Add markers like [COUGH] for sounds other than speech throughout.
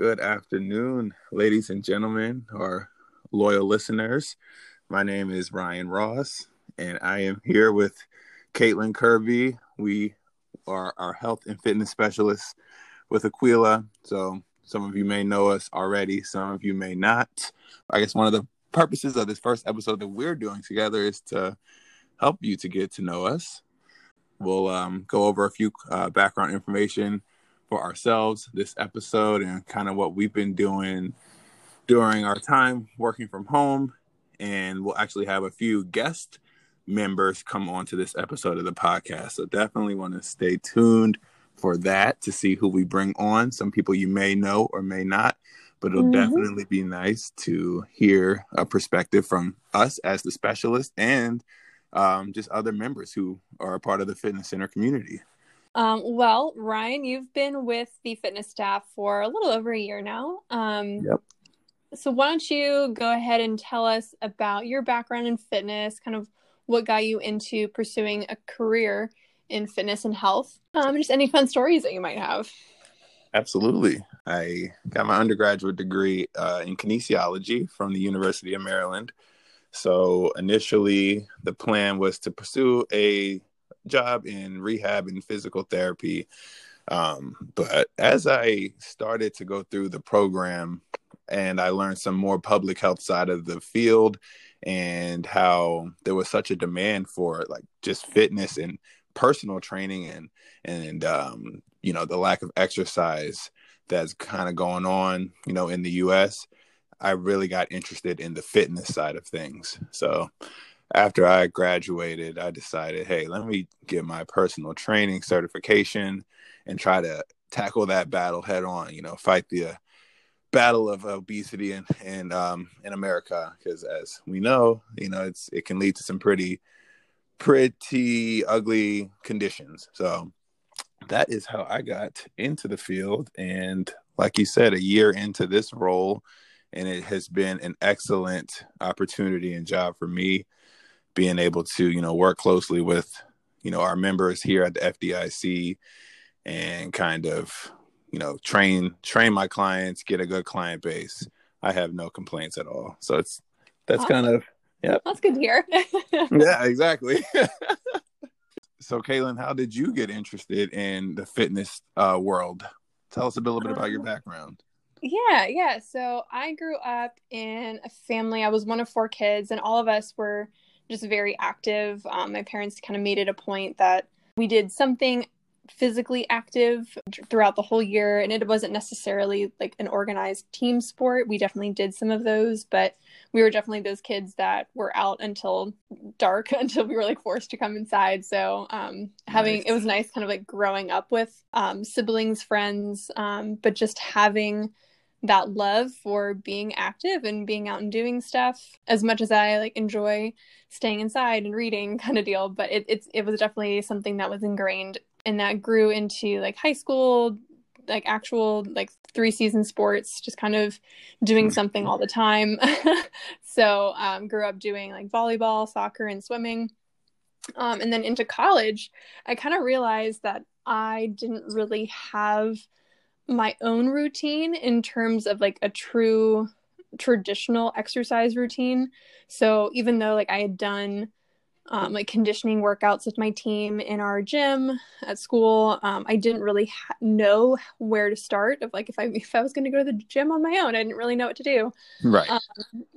Good afternoon, ladies and gentlemen, our loyal listeners. My name is Ryan Ross, and I am here with Caitlin Kirby. We are our health and fitness specialists with Aquila. So some of you may know us already, some of you may not. I guess one of the purposes of this first episode that we're doing together is to help you to get to know us. We'll um, go over a few uh, background information for ourselves this episode and kind of what we've been doing during our time working from home. And we'll actually have a few guest members come on to this episode of the podcast. So definitely want to stay tuned for that to see who we bring on. Some people you may know or may not, but it'll mm-hmm. definitely be nice to hear a perspective from us as the specialist and um, just other members who are a part of the fitness center community. Um, well, Ryan, you've been with the fitness staff for a little over a year now. Um, yep. So why don't you go ahead and tell us about your background in fitness, kind of what got you into pursuing a career in fitness and health? Um, just any fun stories that you might have. Absolutely. I got my undergraduate degree uh, in kinesiology from the University of Maryland. So initially, the plan was to pursue a job in rehab and physical therapy. Um, but as I started to go through the program and I learned some more public health side of the field and how there was such a demand for like just fitness and personal training and and um, you know the lack of exercise that's kind of going on you know in the US I really got interested in the fitness side of things so after I graduated, I decided, hey, let me get my personal training certification and try to tackle that battle head on. You know, fight the uh, battle of obesity in in um, in America, because as we know, you know, it's it can lead to some pretty pretty ugly conditions. So that is how I got into the field, and like you said, a year into this role, and it has been an excellent opportunity and job for me being able to you know work closely with you know our members here at the FDIC and kind of you know train train my clients, get a good client base. I have no complaints at all. So it's that's awesome. kind of yeah. That's good to hear. [LAUGHS] yeah, exactly. [LAUGHS] so Caitlin, how did you get interested in the fitness uh, world? Tell us a little bit about your um, background. Yeah, yeah. So I grew up in a family. I was one of four kids, and all of us were just very active. Um, my parents kind of made it a point that we did something physically active throughout the whole year and it wasn't necessarily like an organized team sport we definitely did some of those but we were definitely those kids that were out until dark [LAUGHS] until we were like forced to come inside so um, having nice. it was nice kind of like growing up with um, siblings friends um, but just having that love for being active and being out and doing stuff as much as I like enjoy staying inside and reading [LAUGHS] kind of deal. But it, it's it was definitely something that was ingrained and that grew into like high school, like actual like three season sports, just kind of doing hmm. something all the time. [LAUGHS] so um, grew up doing like volleyball, soccer, and swimming. Um, and then into college, I kind of realized that I didn't really have my own routine in terms of like a true traditional exercise routine. So even though like I had done um, like conditioning workouts with my team in our gym at school, um, I didn't really ha- know where to start. Of like if I if I was going to go to the gym on my own, I didn't really know what to do. Right. Um,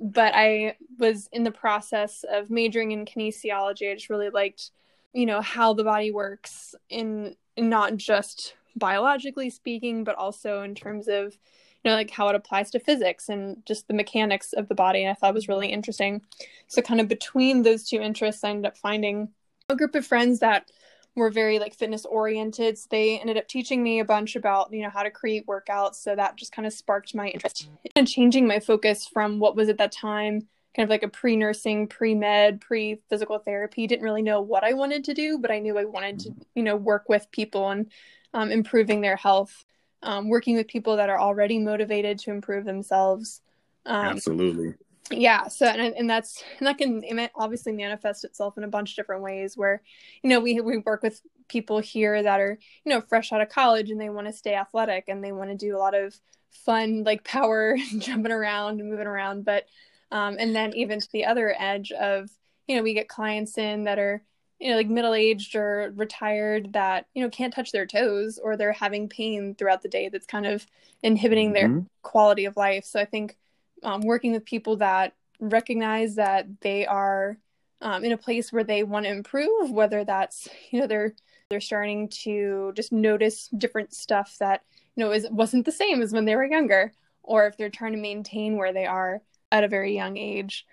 but I was in the process of majoring in kinesiology. I just really liked, you know, how the body works in, in not just biologically speaking, but also in terms of you know like how it applies to physics and just the mechanics of the body. And I thought was really interesting. So kind of between those two interests, I ended up finding a group of friends that were very like fitness oriented. So they ended up teaching me a bunch about, you know, how to create workouts. So that just kind of sparked my interest and changing my focus from what was at that time kind of like a pre-nursing, pre-med, pre-physical therapy. Didn't really know what I wanted to do, but I knew I wanted to, you know, work with people and um, improving their health, um, working with people that are already motivated to improve themselves. Um, Absolutely. Yeah. So, and, and that's, and that can obviously manifest itself in a bunch of different ways where, you know, we, we work with people here that are, you know, fresh out of college and they want to stay athletic and they want to do a lot of fun, like power [LAUGHS] jumping around and moving around. But, um, and then even to the other edge of, you know, we get clients in that are, you know, like middle aged or retired that, you know, can't touch their toes or they're having pain throughout the day that's kind of inhibiting mm-hmm. their quality of life. So I think um, working with people that recognize that they are um, in a place where they want to improve, whether that's, you know, they're they're starting to just notice different stuff that, you know, is wasn't the same as when they were younger, or if they're trying to maintain where they are at a very young age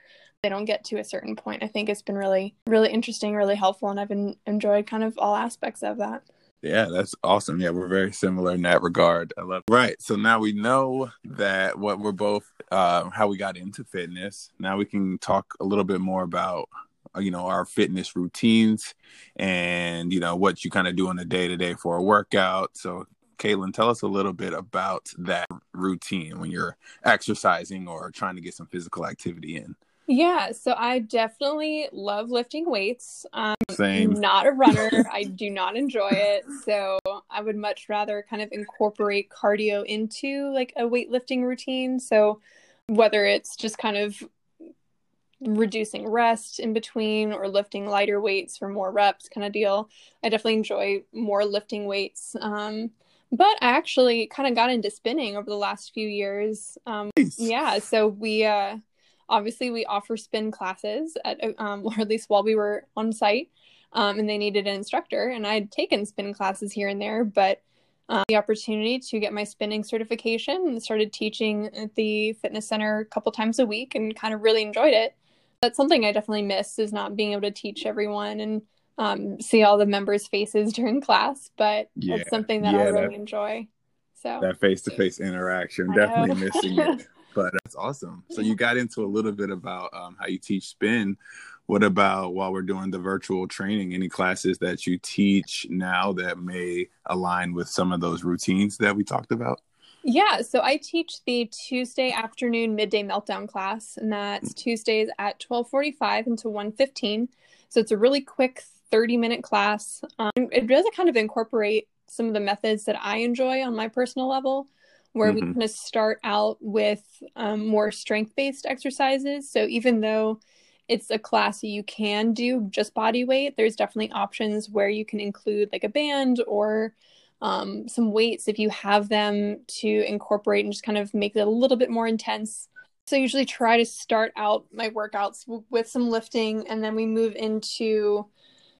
they don't get to a certain point. I think it's been really, really interesting, really helpful, and I've been, enjoyed kind of all aspects of that. Yeah, that's awesome. Yeah, we're very similar in that regard. I love. Right. So now we know that what we're both, uh, how we got into fitness. Now we can talk a little bit more about, uh, you know, our fitness routines and you know what you kind of do on a day to day for a workout. So Caitlin, tell us a little bit about that routine when you're exercising or trying to get some physical activity in. Yeah, so I definitely love lifting weights. Um, Same. Not a runner. [LAUGHS] I do not enjoy it. So I would much rather kind of incorporate cardio into like a weightlifting routine. So whether it's just kind of reducing rest in between or lifting lighter weights for more reps kind of deal, I definitely enjoy more lifting weights. Um, but I actually kind of got into spinning over the last few years. Um, nice. Yeah, so we. Uh, obviously we offer spin classes at um, [LAUGHS] or at least while we were on site um, and they needed an instructor and i'd taken spin classes here and there but um, the opportunity to get my spinning certification and started teaching at the fitness center a couple times a week and kind of really enjoyed it. That's something i definitely miss is not being able to teach everyone and um, see all the members faces [LAUGHS] during class but yeah, it's something that yeah, i really that, enjoy so. that face-to-face interaction I definitely missing it [LAUGHS] but that's awesome. So you got into a little bit about um, how you teach spin. What about while we're doing the virtual training? Any classes that you teach now that may align with some of those routines that we talked about? Yeah, so I teach the Tuesday afternoon midday meltdown class, and that's Tuesdays at twelve forty-five until one fifteen. So it's a really quick thirty minute class. Um, it does kind of incorporate some of the methods that I enjoy on my personal level where mm-hmm. we kind of start out with um, more strength based exercises. So even though it's a class you can do just body weight, there's definitely options where you can include like a band or um, some weights if you have them to incorporate and just kind of make it a little bit more intense. So I usually try to start out my workouts w- with some lifting and then we move into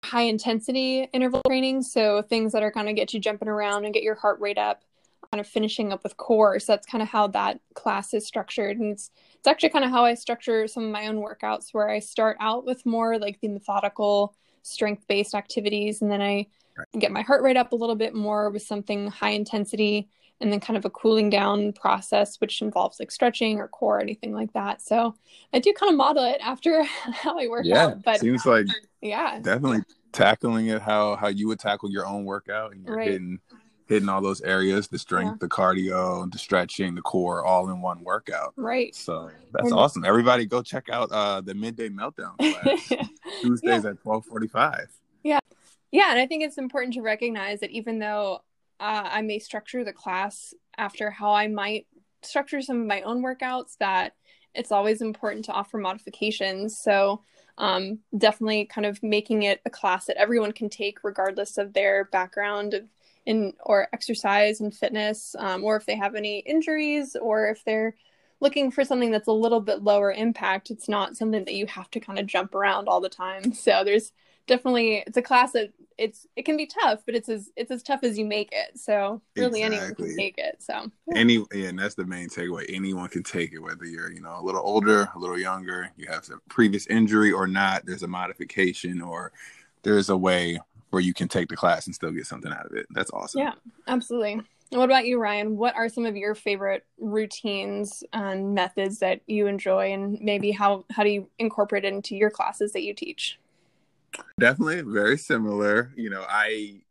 high intensity interval training. So things that are kind of get you jumping around and get your heart rate up kind of finishing up with core. So that's kind of how that class is structured. And it's it's actually kind of how I structure some of my own workouts where I start out with more like the methodical strength based activities and then I get my heart rate up a little bit more with something high intensity and then kind of a cooling down process which involves like stretching or core or anything like that. So I do kind of model it after [LAUGHS] how I work yeah, out. But seems like yeah. Definitely tackling it how how you would tackle your own workout and you're right. hitting hitting all those areas the strength yeah. the cardio the stretching the core all in one workout. Right. So that's and awesome. Everybody go check out uh the midday meltdown [LAUGHS] class tuesdays yeah. at 1245 yeah. Yeah and i think it's important to recognize that even though uh, i may structure the class after how i might structure some of my own workouts that it's always important to offer modifications. So um, definitely kind of making it a class that everyone can take regardless of their background of in or exercise and fitness, um, or if they have any injuries, or if they're looking for something that's a little bit lower impact. It's not something that you have to kind of jump around all the time. [LAUGHS] So there's definitely it's a class that it's it can be tough, but it's as it's as tough as you make it. So really exactly. anyone can take it. So yeah. any yeah, and that's the main takeaway. Anyone can take it, whether you're you know a little older, a little younger, you have a previous injury or not. There's a modification or there's a way where you can take the class and still get something out of it. That's awesome. Yeah, absolutely. What about you, Ryan? What are some of your favorite routines and methods that you enjoy, and maybe how how do you incorporate it into your classes that you teach? Definitely very similar. You know, I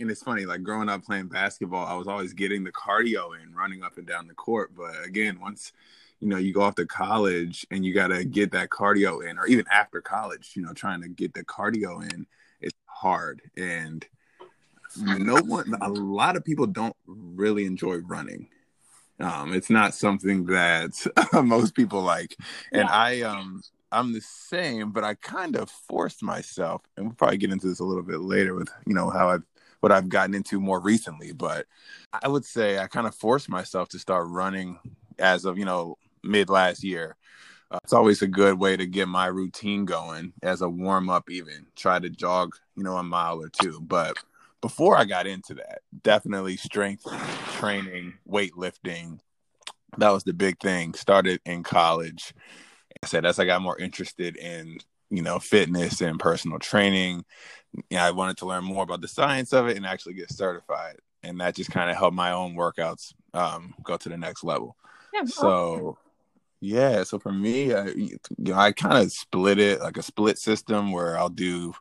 and it's funny, like growing up playing basketball, I was always getting the cardio in, running up and down the court. But again, once you know you go off to college and you got to get that cardio in, or even after college, you know, trying to get the cardio in hard and no one, a lot of people don't really enjoy running. Um, it's not something that [LAUGHS] most people like, and yeah. I um I'm the same, but I kind of forced myself, and we'll probably get into this a little bit later with you know how I've what I've gotten into more recently. But I would say I kind of forced myself to start running as of you know mid last year. Uh, it's always a good way to get my routine going as a warm up. Even try to jog, you know, a mile or two. But before I got into that, definitely strength training, weightlifting. That was the big thing. Started in college. I said as I got more interested in you know fitness and personal training, you know, I wanted to learn more about the science of it and actually get certified. And that just kind of helped my own workouts um, go to the next level. Yeah, so yeah, so for me, I, you know, I kind of split it like a split system where I'll do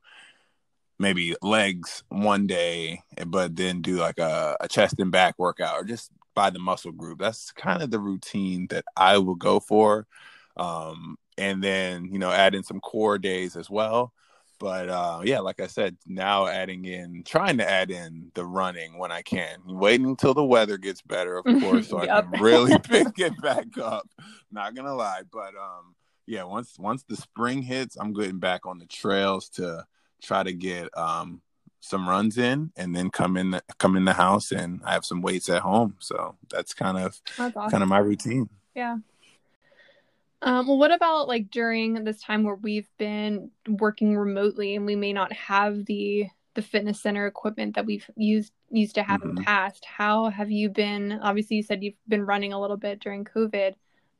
maybe legs one day, but then do like a, a chest and back workout or just by the muscle group. That's kind of the routine that I will go for. Um, and then, you know, add in some core days as well. But uh, yeah, like I said, now adding in, trying to add in the running when I can. Waiting until the weather gets better, of course, so yep. [LAUGHS] I can really [LAUGHS] pick it back up. Not gonna lie, but um, yeah, once once the spring hits, I'm getting back on the trails to try to get um some runs in and then come in the, come in the house and I have some weights at home. So that's kind of that's awesome. kind of my routine. Yeah. Um, well, what about like during this time where we've been working remotely and we may not have the the fitness center equipment that we've used used to have mm-hmm. in the mm-hmm. past? How have you been? Obviously, you said you've been running a little bit during COVID.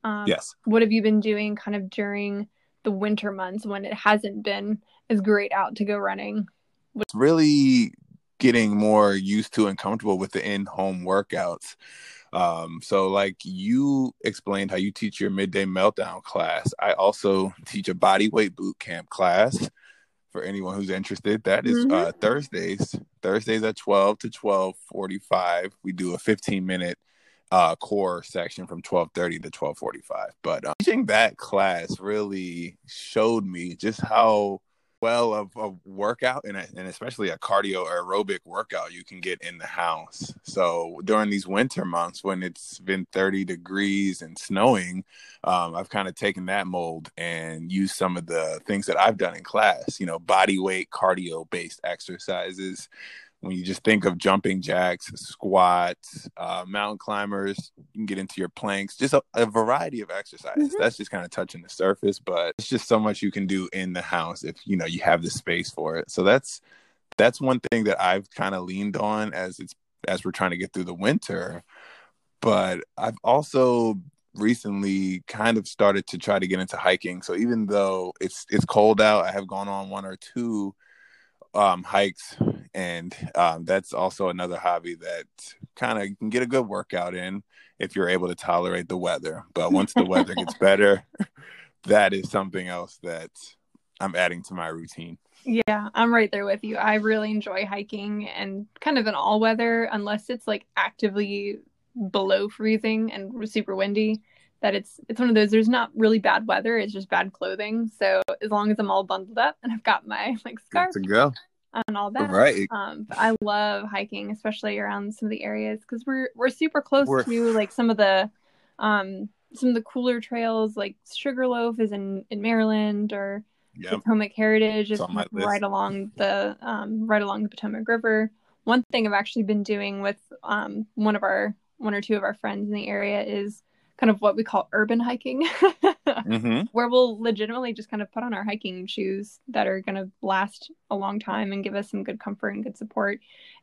Um, yes. What have you been doing kind of during the winter months when it hasn't been as great out to go running? It's really getting more used to and comfortable with the in-home workouts. Um, so like you explained how you teach your midday meltdown class. I also [LAUGHS] teach a body weight boot camp class for anyone who's interested. That is, mm-hmm. uh, Thursdays. Thursdays at 12 to 12:45. We do a 15 minute uh, core section from 12:30 to 12:45. But uh, teaching that class really showed me just how well of a workout and, a, and especially a cardio aerobic workout you can get in the house. So during these winter months when it's been 30 degrees and snowing, um, I've kind of taken that mold and used some of the things that I've done in class, you know, body weight cardio based exercises when you just think of jumping jacks, squats, uh, mountain climbers, you can get into your planks, just a, a variety of exercises. Mm-hmm. That's just kind of touching the surface, but it's just so much you can do in the house if you know you have the space for it. So that's that's one thing that I've kind of leaned on as it's as we're trying to get through the winter. But I've also recently kind of started to try to get into hiking. So even though it's it's cold out, I have gone on one or two um, hikes, and um, that's also another hobby that kind of can get a good workout in if you're able to tolerate the weather. But once the weather gets [LAUGHS] better, that is something else that I'm adding to my routine. Yeah, I'm right there with you. I really enjoy hiking and kind of in all weather, unless it's like actively below freezing and super windy that it's it's one of those there's not really bad weather it's just bad clothing so as long as i'm all bundled up and i've got my like scarf to go and all that right. um i love hiking especially around some of the areas because we're we're super close we're... to like some of the um some of the cooler trails like sugarloaf is in in maryland or yep. potomac heritage is right along the um right along the potomac river. One thing i've actually been doing with um one of our one or two of our friends in the area is kind of what we call urban hiking, [LAUGHS] mm-hmm. where we'll legitimately just kind of put on our hiking shoes that are going to last a long time and give us some good comfort and good support.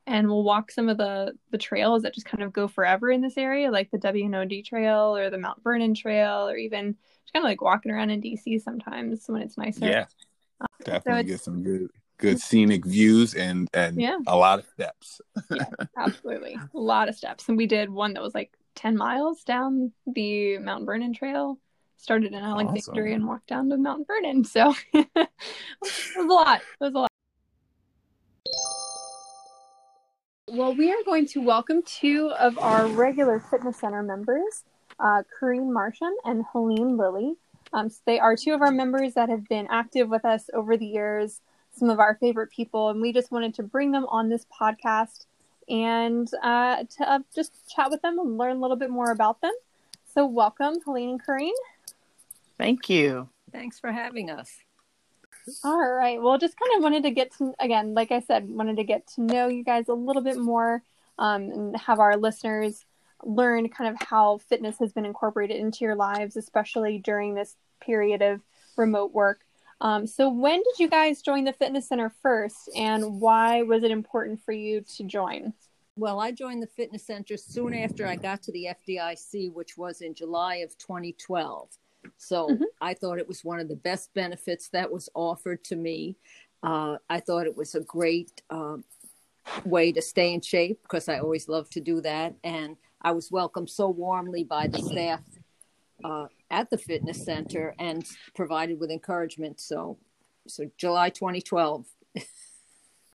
And we'll walk some of the the trails that just kind of go forever in this area, like the W&OD Trail or the Mount Vernon Trail, or even just kind of like walking around in DC sometimes when it's nicer. Yeah, um, definitely so get some good good scenic views and and yeah. a lot of steps. yeah, [LAUGHS] absolutely, a lot of steps. And we did one that was like 10 miles down the Mount Vernon Trail. Started in Alexandria awesome. and walked down to Mount Vernon. So [LAUGHS] it was a lot. It was a lot. Well, we are going to welcome two of our regular fitness center members, uh, Corene Marsham and Helene Lilly. Um, so they are two of our members that have been active with us over the years some of our favorite people, and we just wanted to bring them on this podcast and uh, to uh, just chat with them and learn a little bit more about them. So, welcome, Helene and Corene. Thank you. Thanks for having us. All right. Well, just kind of wanted to get to, again, like I said, wanted to get to know you guys a little bit more um, and have our listeners learn kind of how fitness has been incorporated into your lives, especially during this period of remote work. Um, so, when did you guys join the fitness center first, and why was it important for you to join? Well, I joined the fitness center soon after I got to the FDIC, which was in July of 2012. So mm-hmm. I thought it was one of the best benefits that was offered to me. Uh, I thought it was a great uh, way to stay in shape because I always love to do that. And I was welcomed so warmly by the staff uh, at the fitness center and provided with encouragement. So, so July 2012. [LAUGHS] uh,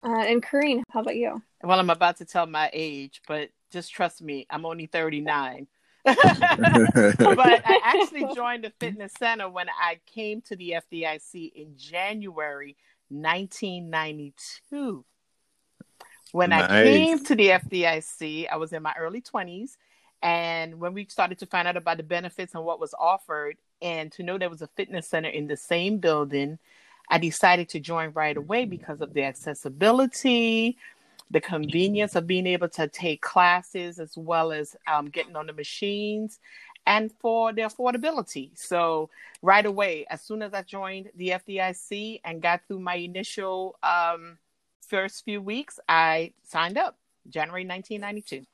and Corene, how about you? Well, I'm about to tell my age, but just trust me, I'm only 39. [LAUGHS] but I actually joined the fitness center when I came to the FDIC in January 1992. When nice. I came to the FDIC, I was in my early 20s. And when we started to find out about the benefits and what was offered, and to know there was a fitness center in the same building, I decided to join right away because of the accessibility, the convenience of being able to take classes as well as um, getting on the machines and for the affordability. So, right away, as soon as I joined the FDIC and got through my initial um, first few weeks, I signed up January 1992.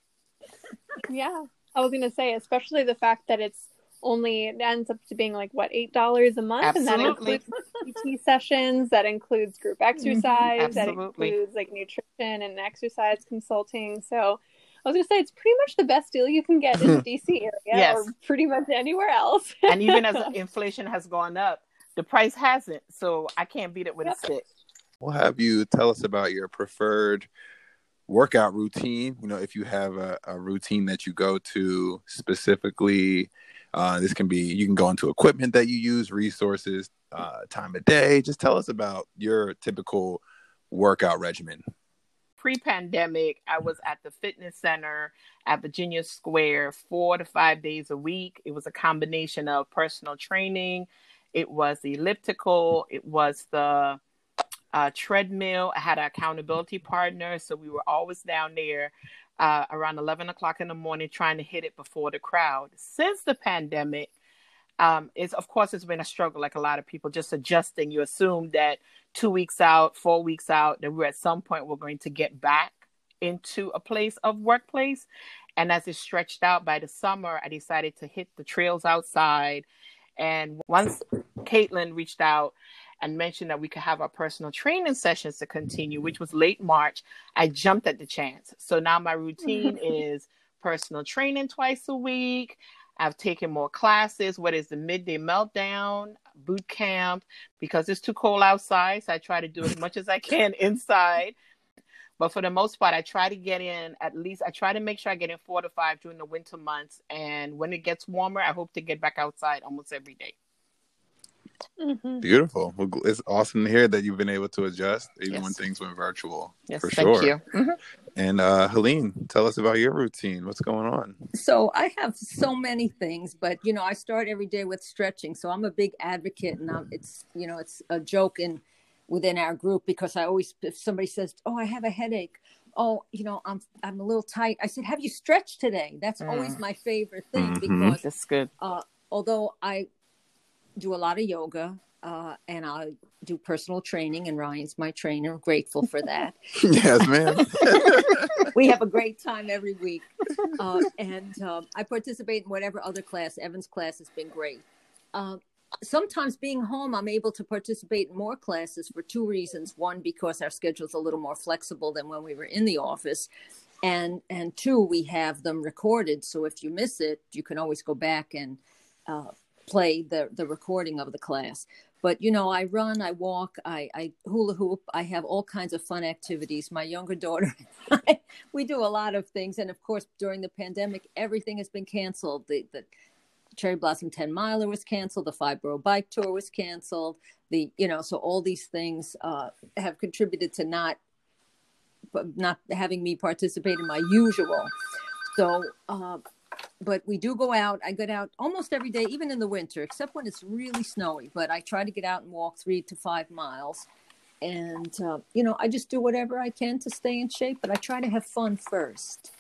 Yeah, I was going to say, especially the fact that it's only it ends up to being like what eight dollars a month, Absolutely. and that includes PT sessions, that includes group mm-hmm. exercise, that includes like nutrition and exercise consulting. So I was gonna say it's pretty much the best deal you can get in the [LAUGHS] DC area, yes. or pretty much anywhere else. [LAUGHS] and even as [LAUGHS] inflation has gone up, the price hasn't. So I can't beat it with yep. a stick. We'll have you tell us about your preferred workout routine. You know, if you have a, a routine that you go to specifically uh, this can be you can go into equipment that you use, resources, uh, time of day. Just tell us about your typical workout regimen. Pre-pandemic, I was at the fitness center at Virginia Square four to five days a week. It was a combination of personal training, it was the elliptical, it was the uh, treadmill. I had an accountability partner, so we were always down there uh, around 11 o'clock in the morning trying to hit it before the crowd. Since the pandemic, um, it's of course it's been a struggle, like a lot of people just adjusting. You assume that two weeks out, four weeks out, that we're at some point we're going to get back into a place of workplace. And as it stretched out by the summer, I decided to hit the trails outside. And once Caitlin reached out and mentioned that we could have our personal training sessions to continue, which was late March, I jumped at the chance. So now my routine [LAUGHS] is personal training twice a week. I've taken more classes. What is the midday meltdown, boot camp? Because it's too cold outside, so I try to do as much as I can [LAUGHS] inside. But for the most part, I try to get in at least. I try to make sure I get in four to five during the winter months, and when it gets warmer, I hope to get back outside almost every day. Mm-hmm. Beautiful. Well, it's awesome to hear that you've been able to adjust even yes. when things went virtual. Yes, for thank sure. you. Mm-hmm. And uh, Helene, tell us about your routine. What's going on? So I have so many things, but you know, I start every day with stretching. So I'm a big advocate, and I'm, it's you know, it's a joke in within our group because I always, if somebody says, "Oh, I have a headache," oh, you know, I'm I'm a little tight. I said, "Have you stretched today?" That's mm. always my favorite thing mm-hmm. because that's good. Uh, although I do a lot of yoga uh, and I do personal training, and Ryan's my trainer. Grateful for that. [LAUGHS] yes, ma'am. [LAUGHS] we have a great time every week, uh, and um, I participate in whatever other class. Evan's class has been great. Uh, sometimes being home, I'm able to participate in more classes for two reasons. One, because our schedule is a little more flexible than when we were in the office. And, and two, we have them recorded. So if you miss it, you can always go back and uh, play the the recording of the class but you know i run i walk i i hula hoop i have all kinds of fun activities my younger daughter [LAUGHS] we do a lot of things and of course during the pandemic everything has been canceled the the Cherry Blossom 10 miler was canceled. The five borough bike tour was canceled. The, you know, so all these things uh, have contributed to not, not having me participate in my usual. So, uh, but we do go out. I get out almost every day, even in the winter, except when it's really snowy. But I try to get out and walk three to five miles. And, uh, you know, I just do whatever I can to stay in shape, but I try to have fun first.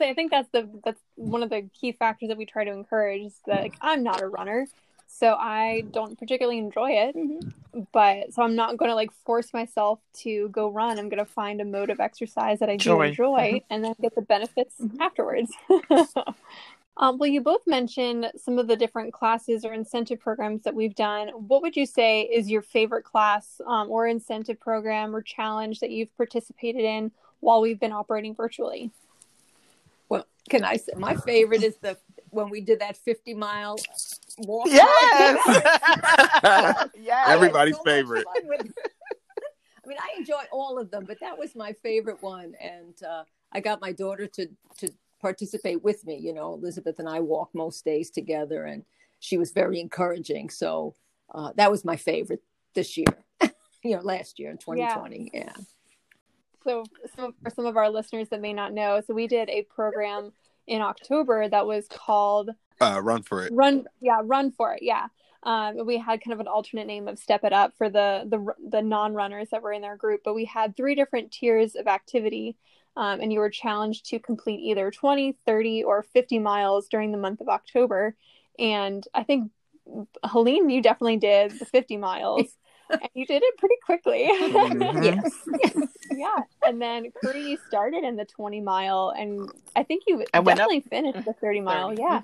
I think that's the that's one of the key factors that we try to encourage. Is that like, I'm not a runner, so I don't particularly enjoy it. Mm-hmm. But so I'm not going to like force myself to go run. I'm going to find a mode of exercise that I do enjoy, mm-hmm. and then get the benefits mm-hmm. afterwards. [LAUGHS] um, well, you both mentioned some of the different classes or incentive programs that we've done. What would you say is your favorite class um, or incentive program or challenge that you've participated in while we've been operating virtually? Well, can I say my favorite is the when we did that 50 mile walk. Yes. [LAUGHS] yes. Everybody's so favorite. [LAUGHS] I mean, I enjoy all of them, but that was my favorite one. And uh, I got my daughter to, to participate with me. You know, Elizabeth and I walk most days together, and she was very encouraging. So uh, that was my favorite this year, [LAUGHS] you know, last year in 2020. yeah. yeah so some, for some of our listeners that may not know, so we did a program in October that was called uh, Run for It. Run, yeah, Run for It, yeah. Um, we had kind of an alternate name of Step It Up for the the the non runners that were in our group, but we had three different tiers of activity, um, and you were challenged to complete either 20, 30, or 50 miles during the month of October. And I think Helene, you definitely did the 50 miles. [LAUGHS] and you did it pretty quickly. Mm-hmm. yes. [LAUGHS] then Curry started in the 20 mile, and I think you I definitely finished the 30 mile. 30. Yeah.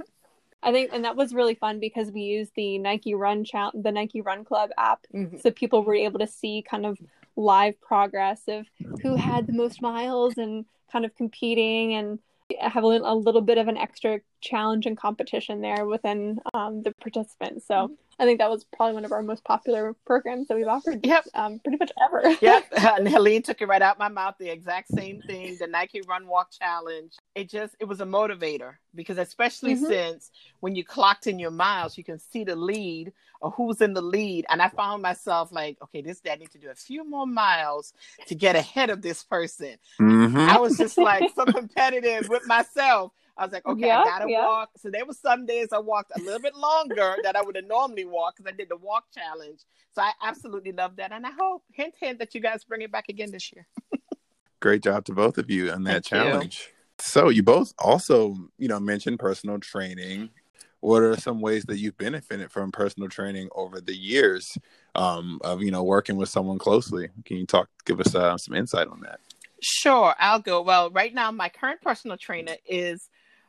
I think, and that was really fun because we used the Nike Run cha- the Nike Run Club app, mm-hmm. so people were able to see kind of live progress of who had the most miles and kind of competing and have a, a little bit of an extra challenge and competition there within um, the participants. So mm-hmm. I think that was probably one of our most popular programs that we've offered. Yep. Um, pretty much ever. [LAUGHS] yep. [LAUGHS] And Helene took it right out my mouth. The exact same thing. The Nike Run Walk Challenge. It just it was a motivator because especially mm-hmm. since when you clocked in your miles, you can see the lead or who's in the lead. And I found myself like, okay, this day I need to do a few more miles to get ahead of this person. Mm-hmm. I was just like so competitive with myself. I was like, okay, yeah, I gotta yeah. walk. So there were some days I walked a little bit longer [LAUGHS] than I would have normally walked because I did the walk challenge. So I absolutely love that, and I hope hint hint that you guys bring it back again this year. [LAUGHS] Great job to both of you on that Thank challenge. You. So you both also, you know, mentioned personal training. What are some ways that you've benefited from personal training over the years um, of you know working with someone closely? Can you talk, give us uh, some insight on that? Sure, I'll go. Well, right now my current personal trainer is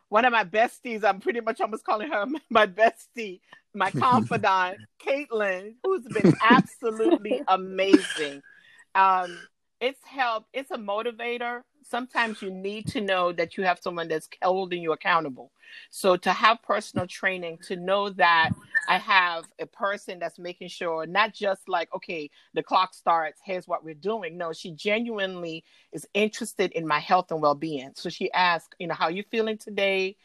one of my besties, I'm pretty much almost calling her [LAUGHS] my bestie, my [LAUGHS] confidant, Caitlin, who's been absolutely [LAUGHS] amazing. Um, it's helped, it's a motivator. Sometimes you need to know that you have someone that's holding you accountable. So to have personal training, to know that I have a person that's making sure not just like, okay, the clock starts, here's what we're doing. No, she genuinely is interested in my health and well being. So she asks, you know, how you feeling today?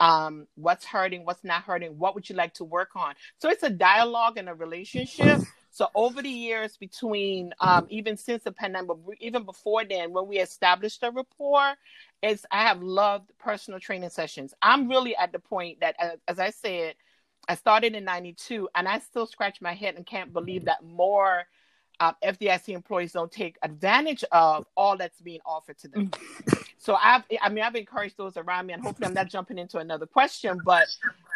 Um, what's hurting, what's not hurting, what would you like to work on? So it's a dialogue and a relationship. So over the years between um, even since the pandemic, even before then, when we established a rapport, is I have loved personal training sessions. I'm really at the point that, as I said, I started in '92, and I still scratch my head and can't believe that more um, FDIC employees don't take advantage of all that's being offered to them. so I've, I mean, I've encouraged those around me, and hopefully I'm not jumping into another question, but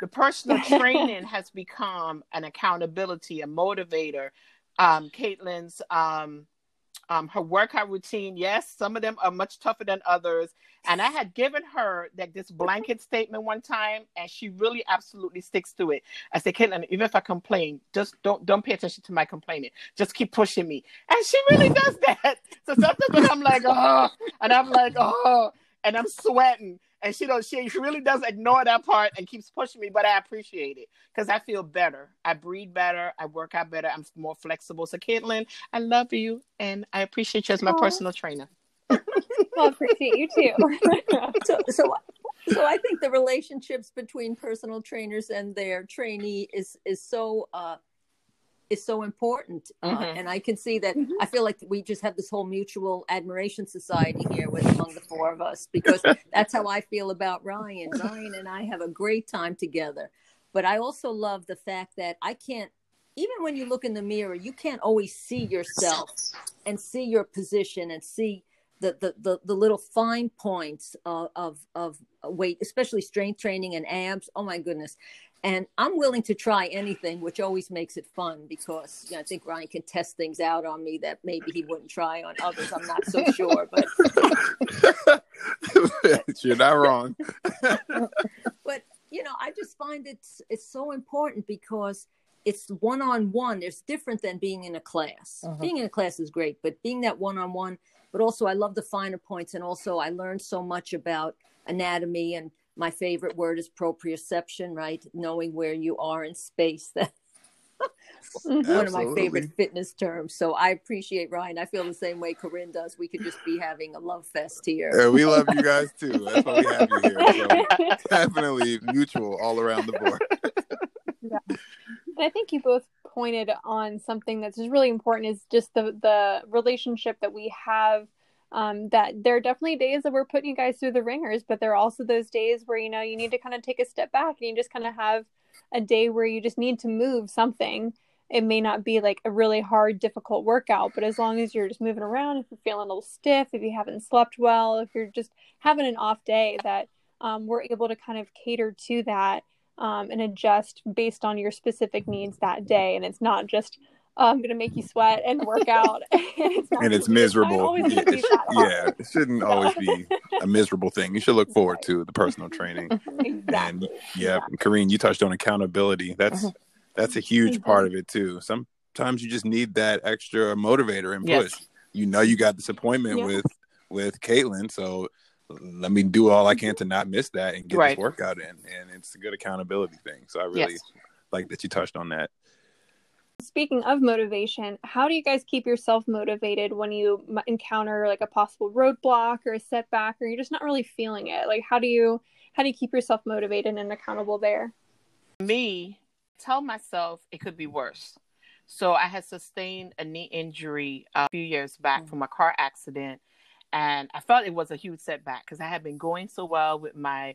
the personal [LAUGHS] training has become an accountability, a motivator. Um, Caitlin's um, um, her workout routine, yes, some of them are much tougher than others. And I had given her like this blanket statement one time, and she really absolutely sticks to it. I said, Caitlin, even if I complain, just don't don't pay attention to my complaining. Just keep pushing me. And she really does [LAUGHS] that. So sometimes I'm like, oh, and I'm like, oh, and I'm sweating. And she don't she really does ignore that part and keeps pushing me, but I appreciate it because I feel better. I breathe better, I work out better, I'm more flexible. So Caitlin, I love you and I appreciate you as my Aww. personal trainer. [LAUGHS] I appreciate you too. [LAUGHS] so so so I think the relationships between personal trainers and their trainee is is so uh, is so important, uh, Mhm. and I can see that. Mhm. I feel like we just have this whole mutual admiration society here with among the four of us because that's how I feel about Ryan. [LAUGHS] Ryan and I have a great time together, but I also love the fact that I can't. Even when you look in the mirror, you can't always see yourself and see your position and see the the the, the little fine points of, of of weight, especially strength training and abs. Oh my goodness! And I'm willing to try anything, which always makes it fun because you know, I think Ryan can test things out on me that maybe he wouldn't try on others. I'm not so sure, but [LAUGHS] You're not wrong. [LAUGHS] but you know, I just find it's it's so important because it's one on one. It's different than being in a class. Mhm. Being in a class is great, but being that one on one. But also, I love the finer points, and also I learned so much about anatomy. And my favorite word is proprioception, right? Knowing where you are in space. That [LAUGHS] one of my favorite fitness terms. So I appreciate Ryan. I feel the same way Corene does. We could just be having a love fest here. Yeah, we love you guys [LAUGHS] too. That's why we have you here. So definitely mutual all around the board. yeah. I think you both pointed on something that's just really important is just the the relationship that we have. Um, that there are definitely days that we're putting you guys through the ringers, but there are also those days where you know you need to kind of take a step back and you just kind of have a day where you just need to move something. It may not be like a really hard, difficult workout, but as long as you're just moving around, if you're feeling a little stiff, if you haven't slept well, if you're just having an off day, that um, we're able to kind of cater to that um, and adjust based on your specific needs that day. And it's not just, oh, I'm going to make you sweat and work out. [LAUGHS] and it's, And it's gonna be- not miserable. always It- be yeah, it shouldn't always be a miserable thing. You should look forward to the personal training. [LAUGHS] Exactly. And yeah, Corene, you touched on accountability. That's Mhm. that's a huge Mhm. part of it too. Sometimes you just need that extra motivator and Yes. push. You know you got this appointment Yeah. with with Caitlin, so let me do all I can to not miss that and get Right. this workout in. And it's a good accountability thing. So I really Yes. like that you touched on that. Speaking of motivation, how do you guys keep yourself motivated when you encounter like a possible roadblock or a setback or you're just not really feeling it? Like how do you how do you keep yourself motivated and accountable there? me tell myself it could be worse so i had sustained a knee injury a few years back mm. from a car accident and i felt it was a huge setback because i had been going so well with my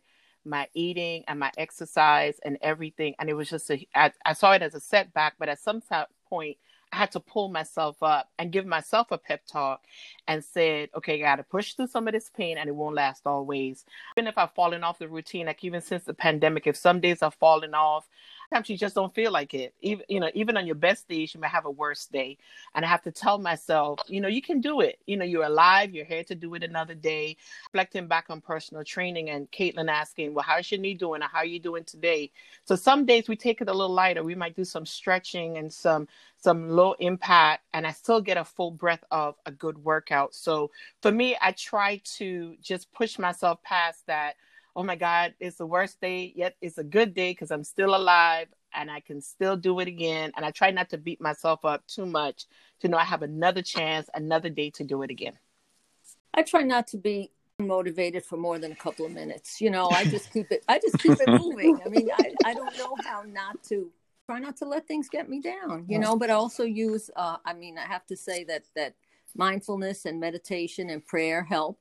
my eating and my exercise and everything and it was just a I, I saw it as a setback but at some point i had to pull myself up and give myself a pep talk and said okay i gotta push through some of this pain and it won't last always. Even if I've fallen off the routine, like even since the pandemic, if some days I've fallen off, sometimes you just don't feel like it. Even you know, even on your best days, you may have a worse day. And I have to tell myself, you know, you can do it. You know, you're alive, you're here to do it another day. Reflecting back on personal training and Caitlin asking, Well, how's your knee doing? Or how are you doing today? So some days we take it a little lighter. We might do some stretching and some some low impact and I still get a full breath of a good workout. So for me, I try to just push myself past that. Oh my God, it's the worst day, yet it's a good day because I'm still alive and I can still do it again. And I try not to beat myself up too much to know I have another chance, another day to do it again. I try not to be motivated for more than a couple of minutes. You know, I just keep it. I just keep it moving. I mean, I, I don't know how not to try not to let things get me down. You know, but I also use. Uh, I mean, I have to say that that mindfulness and meditation and prayer help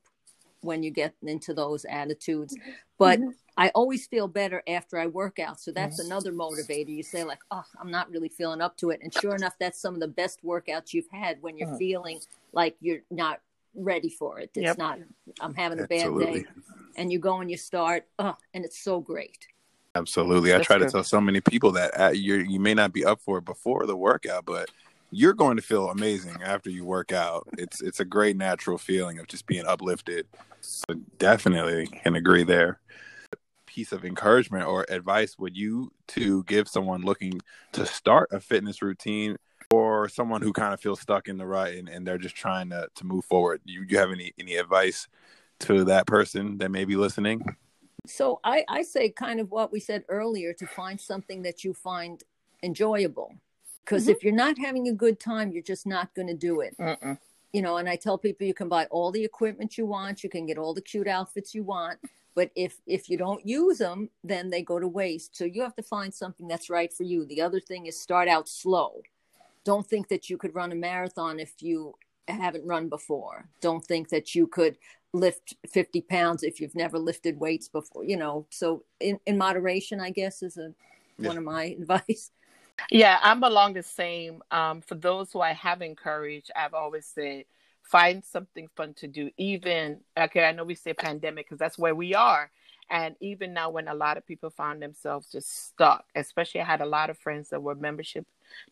when you get into those attitudes. But Mhm. I always feel better after I work out. So that's another motivator. You say like, "Oh, I'm not really feeling up to it," and sure enough, that's some of the best workouts you've had when you're Mhm. feeling like you're not ready for it. It's Yep. not. I'm having a bad day, and you go and you start, oh, and it's so great. Absolutely. I That's try to tell so many people that uh, you you may not be up for it before the workout, but you're going to feel amazing after you work out. It's it's a great natural feeling of just being uplifted. So definitely can agree there. Piece of encouragement or advice would you to give someone looking to start a fitness routine or someone who kind of feels stuck in the rut and, and they're just trying to, to move forward? You you have any any advice to that person that may be listening? So I, I say kind of what we said earlier to find something that you find enjoyable. Because Mhm. if you're not having a good time, you're just not going to do it. Mm-mm. You know, and I tell people you can buy all the equipment you want, you can get all the cute outfits you want, but if if you don't use them then they go to waste so you have to find something that's right for you the other thing is start out slow don't think that you could run a marathon if you haven't run before don't think that you could lift 50 pounds if you've never lifted weights before you know so in, in moderation i guess is a yeah. one of my [LAUGHS] advice yeah i'm along the same. Um, for those who i have encouraged i've always said find something fun to do even okay i know we say pandemic because that's where we are. And even now when a lot of people found themselves just stuck especially i had a lot of friends that were membership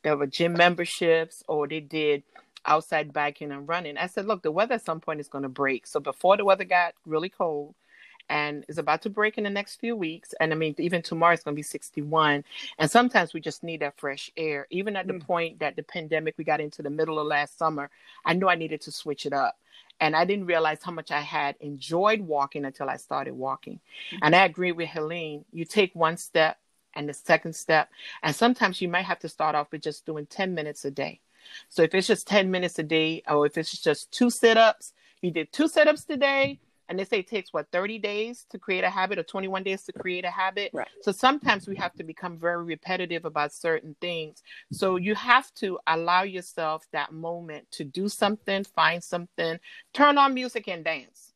that were gym memberships or they did outside biking and running. I said look the weather at some point is going to break. So before the weather got really cold and is about to break in the next few weeks. And I mean, even tomorrow it's going to be 61. And sometimes we just need that fresh air. Even at the mm. point that the pandemic, we got into the middle of last summer, I knew I needed to switch it up. And I didn't realize how much I had enjoyed walking until I started walking. Mm-hmm. And I agree with Helene. You take one step and the second step. And sometimes you might have to start off with just doing 10 minutes a day. So if it's just 10 minutes a day, or if it's just two sit ups, you did two sit ups today, and they say it takes what 30 days to create a habit or 21 days to create a habit right. so sometimes we have to become very repetitive about certain things so you have to allow yourself that moment to do something find something turn on music and dance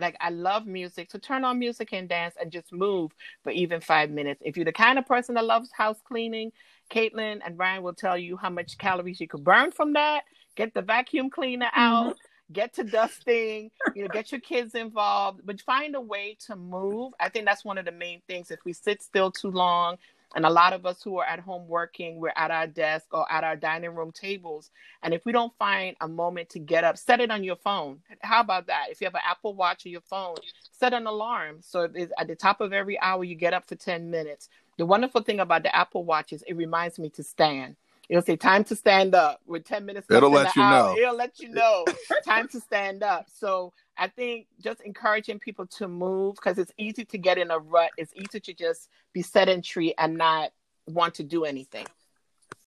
like I love music, so turn on music and dance and just move for even five minutes. If you're the kind of person that loves house cleaning, Caitlin and Ryan will tell you how much calories you could burn from that. Get the vacuum cleaner mm-hmm. out, get to dusting, you know, get your kids involved, but find a way to move. I think that's one of the main things. If we sit still too long, and a lot of us who are at home working, we're at our desk or at our dining room tables. And if we don't find a moment to get up, set it on your phone. How about that? If you have an Apple Watch or your phone, set an alarm. So at the top of every hour, you get up for 10 minutes. The wonderful thing about the Apple Watch is it reminds me to stand. It'll say time to stand up with 10 minutes. It'll let you hour. know. It'll let you know [LAUGHS] time to stand up. So I think just encouraging people to move because it's easy to get in a rut. It's easy to just be sedentary and not want to do anything.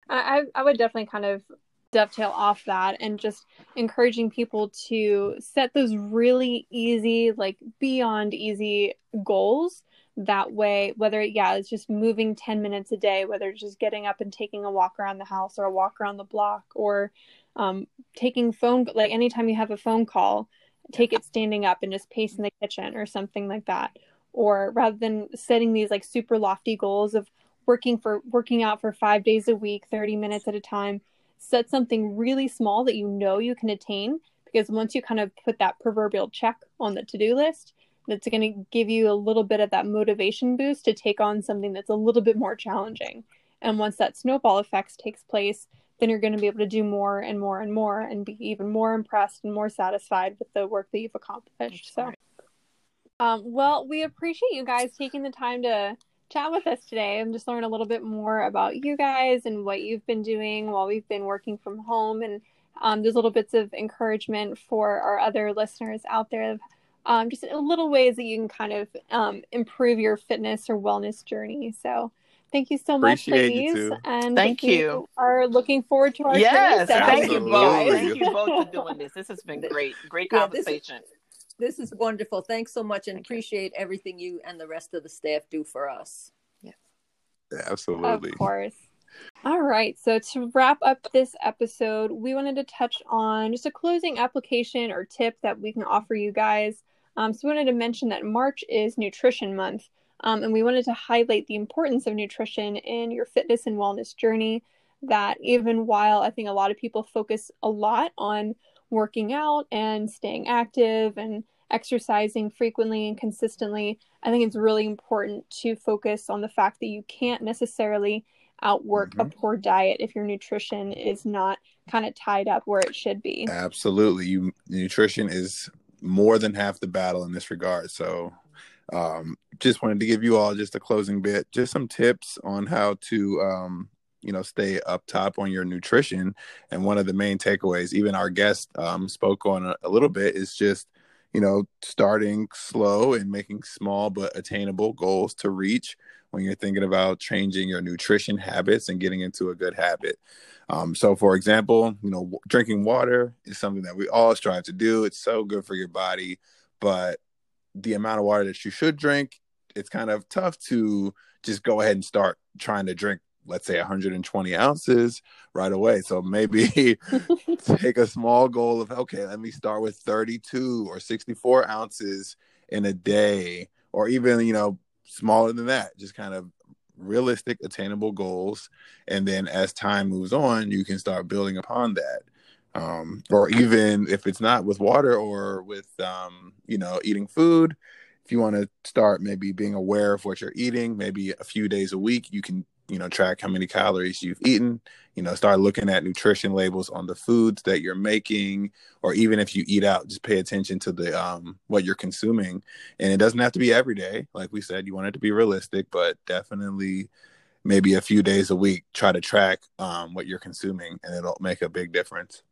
I, I would definitely kind of dovetail off that and just encouraging people to set those really easy, like beyond easy goals that way whether yeah it's just moving 10 minutes a day whether it's just getting up and taking a walk around the house or a walk around the block or um, taking phone like anytime you have a phone call take it standing up and just pace in the kitchen or something like that. Or rather than setting these like super lofty goals of working for working out for five days a week 30 minutes at a time set something really small that you know you can attain because once you kind of put that proverbial check on the to-do list that's going to give you a little bit of that motivation boost to take on something that's a little bit more challenging. And once that snowball effect takes place, then you're going to be able to do more and more and more and be even more impressed and more satisfied with the work that you've accomplished. So, um, well, we appreciate you guys taking the time to chat with us today and just learn a little bit more about you guys and what you've been doing while we've been working from home and um, there's little bits of encouragement for our other listeners out there um, just little ways that you can kind of um, improve your fitness or wellness journey. So thank you so much, Appreciate ladies. And thank you. Are looking forward to our yes, thank you both. Thank you both for doing this. This has been great. Great conversation. Yeah, this, is, this is wonderful. Thanks so much, and thank appreciate you. everything you and the rest of the staff do for us. Yes, absolutely. Of course. All right. So to wrap up this episode, we wanted to touch on just a closing application or tip that we can offer you guys um, so we wanted to mention that March is Nutrition Month, um, and we wanted to highlight the importance of nutrition in your fitness and wellness journey. That even while I think a lot of people focus a lot on working out and staying active and exercising frequently and consistently, I think it's really important to focus on the fact that you can't necessarily outwork mm-hmm. a poor diet if your nutrition is not kind of tied up where it should be. Absolutely. You nutrition is more than half the battle in this regard. So, um, just wanted to give you all just a closing bit, just some tips on how to, um, you know, stay up top on your nutrition. And one of the main takeaways, even our guest um, spoke on a, a little bit, is just, you know, starting slow and making small but attainable goals to reach when you're thinking about changing your nutrition habits and getting into a good habit. Um, so, for example, you know, drinking water is something that we all strive to do. It's so good for your body, but the amount of water that you should drink, it's kind of tough to just go ahead and start trying to drink let's say 120 ounces right away. So maybe [LAUGHS] [LAUGHS] take a small goal of, okay, let me start with 32 or 64 ounces in a day, or even, you know, smaller than that, just kind of realistic, attainable goals. And then as time moves on, you can start building upon that. Um, or even if it's not with water or with, um, you know, eating food, if you want to start maybe being aware of what you're eating, maybe a few days a week, you can you know track how many calories you've eaten you know start looking at nutrition labels on the foods that you're making or even if you eat out just pay attention to the um what you're consuming. And it doesn't have to be every day. Like we said you want it to be realistic but definitely maybe a few days a week try to track um, what you're consuming and it'll make a big difference.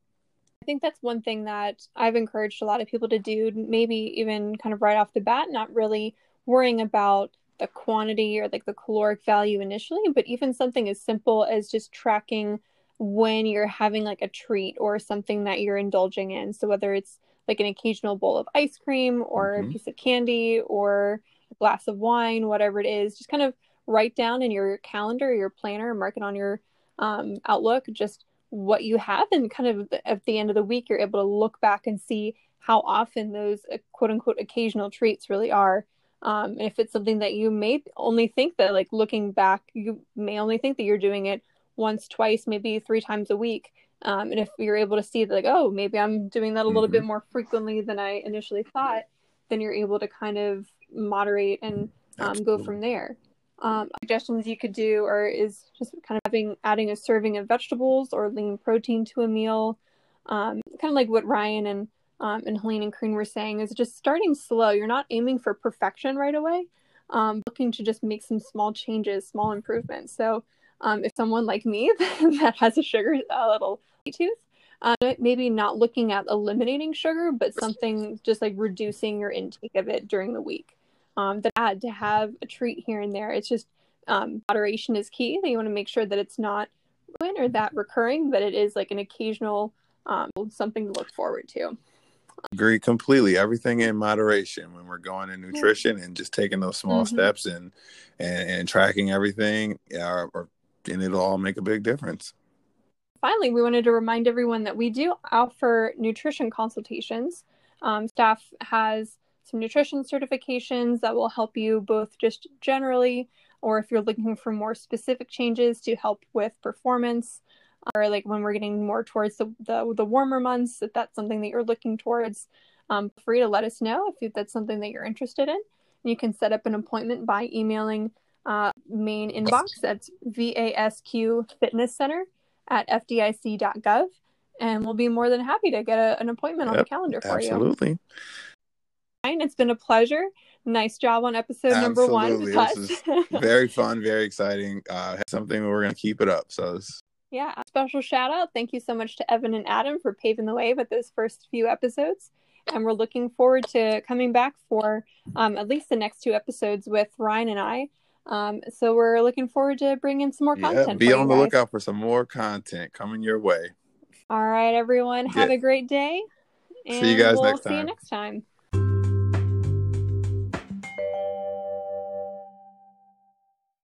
I think that's one thing that I've encouraged a lot of people to do, maybe even kind of right off the bat, not really worrying about the quantity or like the caloric value initially, but even something as simple as just tracking when you're having like a treat or something that you're indulging in. So whether it's like an occasional bowl of ice cream or mm-hmm. a piece of candy or a glass of wine, whatever it is, just kind of write down in your calendar, your planner, mark it on your um, Outlook, just what you have, and kind of at the end of the week, you're able to look back and see how often those uh, quote unquote occasional treats really are um, if it's something that you may only think that, like looking back, you may only think that you're doing it once, twice, maybe three times a week. Um, and if you're able to see that, like, oh, maybe I'm doing that a little mm-hmm. bit more frequently than I initially thought, then you're able to kind of moderate and um, go from there. Um, suggestions you could do or is just kind of having adding a serving of vegetables or lean protein to a meal, um, kind of like what Ryan and um, and Helene and Corene were saying is just starting slow. You're not aiming for perfection right away. Um, looking to just make some small changes, small improvements. So um, if someone like me [LAUGHS] that has a sugar a little tooth, uh, maybe not looking at eliminating sugar, but something just like reducing your intake of it during the week. Um, that to have a treat here and there. It's just um, moderation is key. That you want to make sure that it's not or that recurring, but it is like an occasional um, something to look forward to. Agree completely. Everything in moderation when we're going in nutrition and just taking those small mm-hmm. steps and, and, and tracking everything, yeah, or, and it'll all make a big difference. Finally, we wanted to remind everyone that we do offer nutrition consultations. Um, staff has some nutrition certifications that will help you both just generally, or if you're looking for more specific changes to help with performance or like when we're getting more towards the, the, the warmer months, if that's something that you're looking towards, um, free to let us know if that's something that you're interested in. And you can set up an appointment by emailing uh, main inbox. That's VASQ Fitness Center at FDIC.gov. And we'll be more than happy to get a, an appointment yep, on the calendar for absolutely. you. Absolutely. It's been a pleasure. Nice job on episode number one. This is [LAUGHS] very fun, very exciting. Uh, something we're going to keep it up. So it's yeah, special shout out. Thank you so much to Evan and Adam for paving the way with those first few episodes. And we're looking forward to coming back for um, at least the next two episodes with Ryan and I. Um, so we're looking forward to bringing some more content. Be on the lookout for some more content coming your way. All right, everyone. Have yeah. a great day. see you guys we'll next time. See you next time.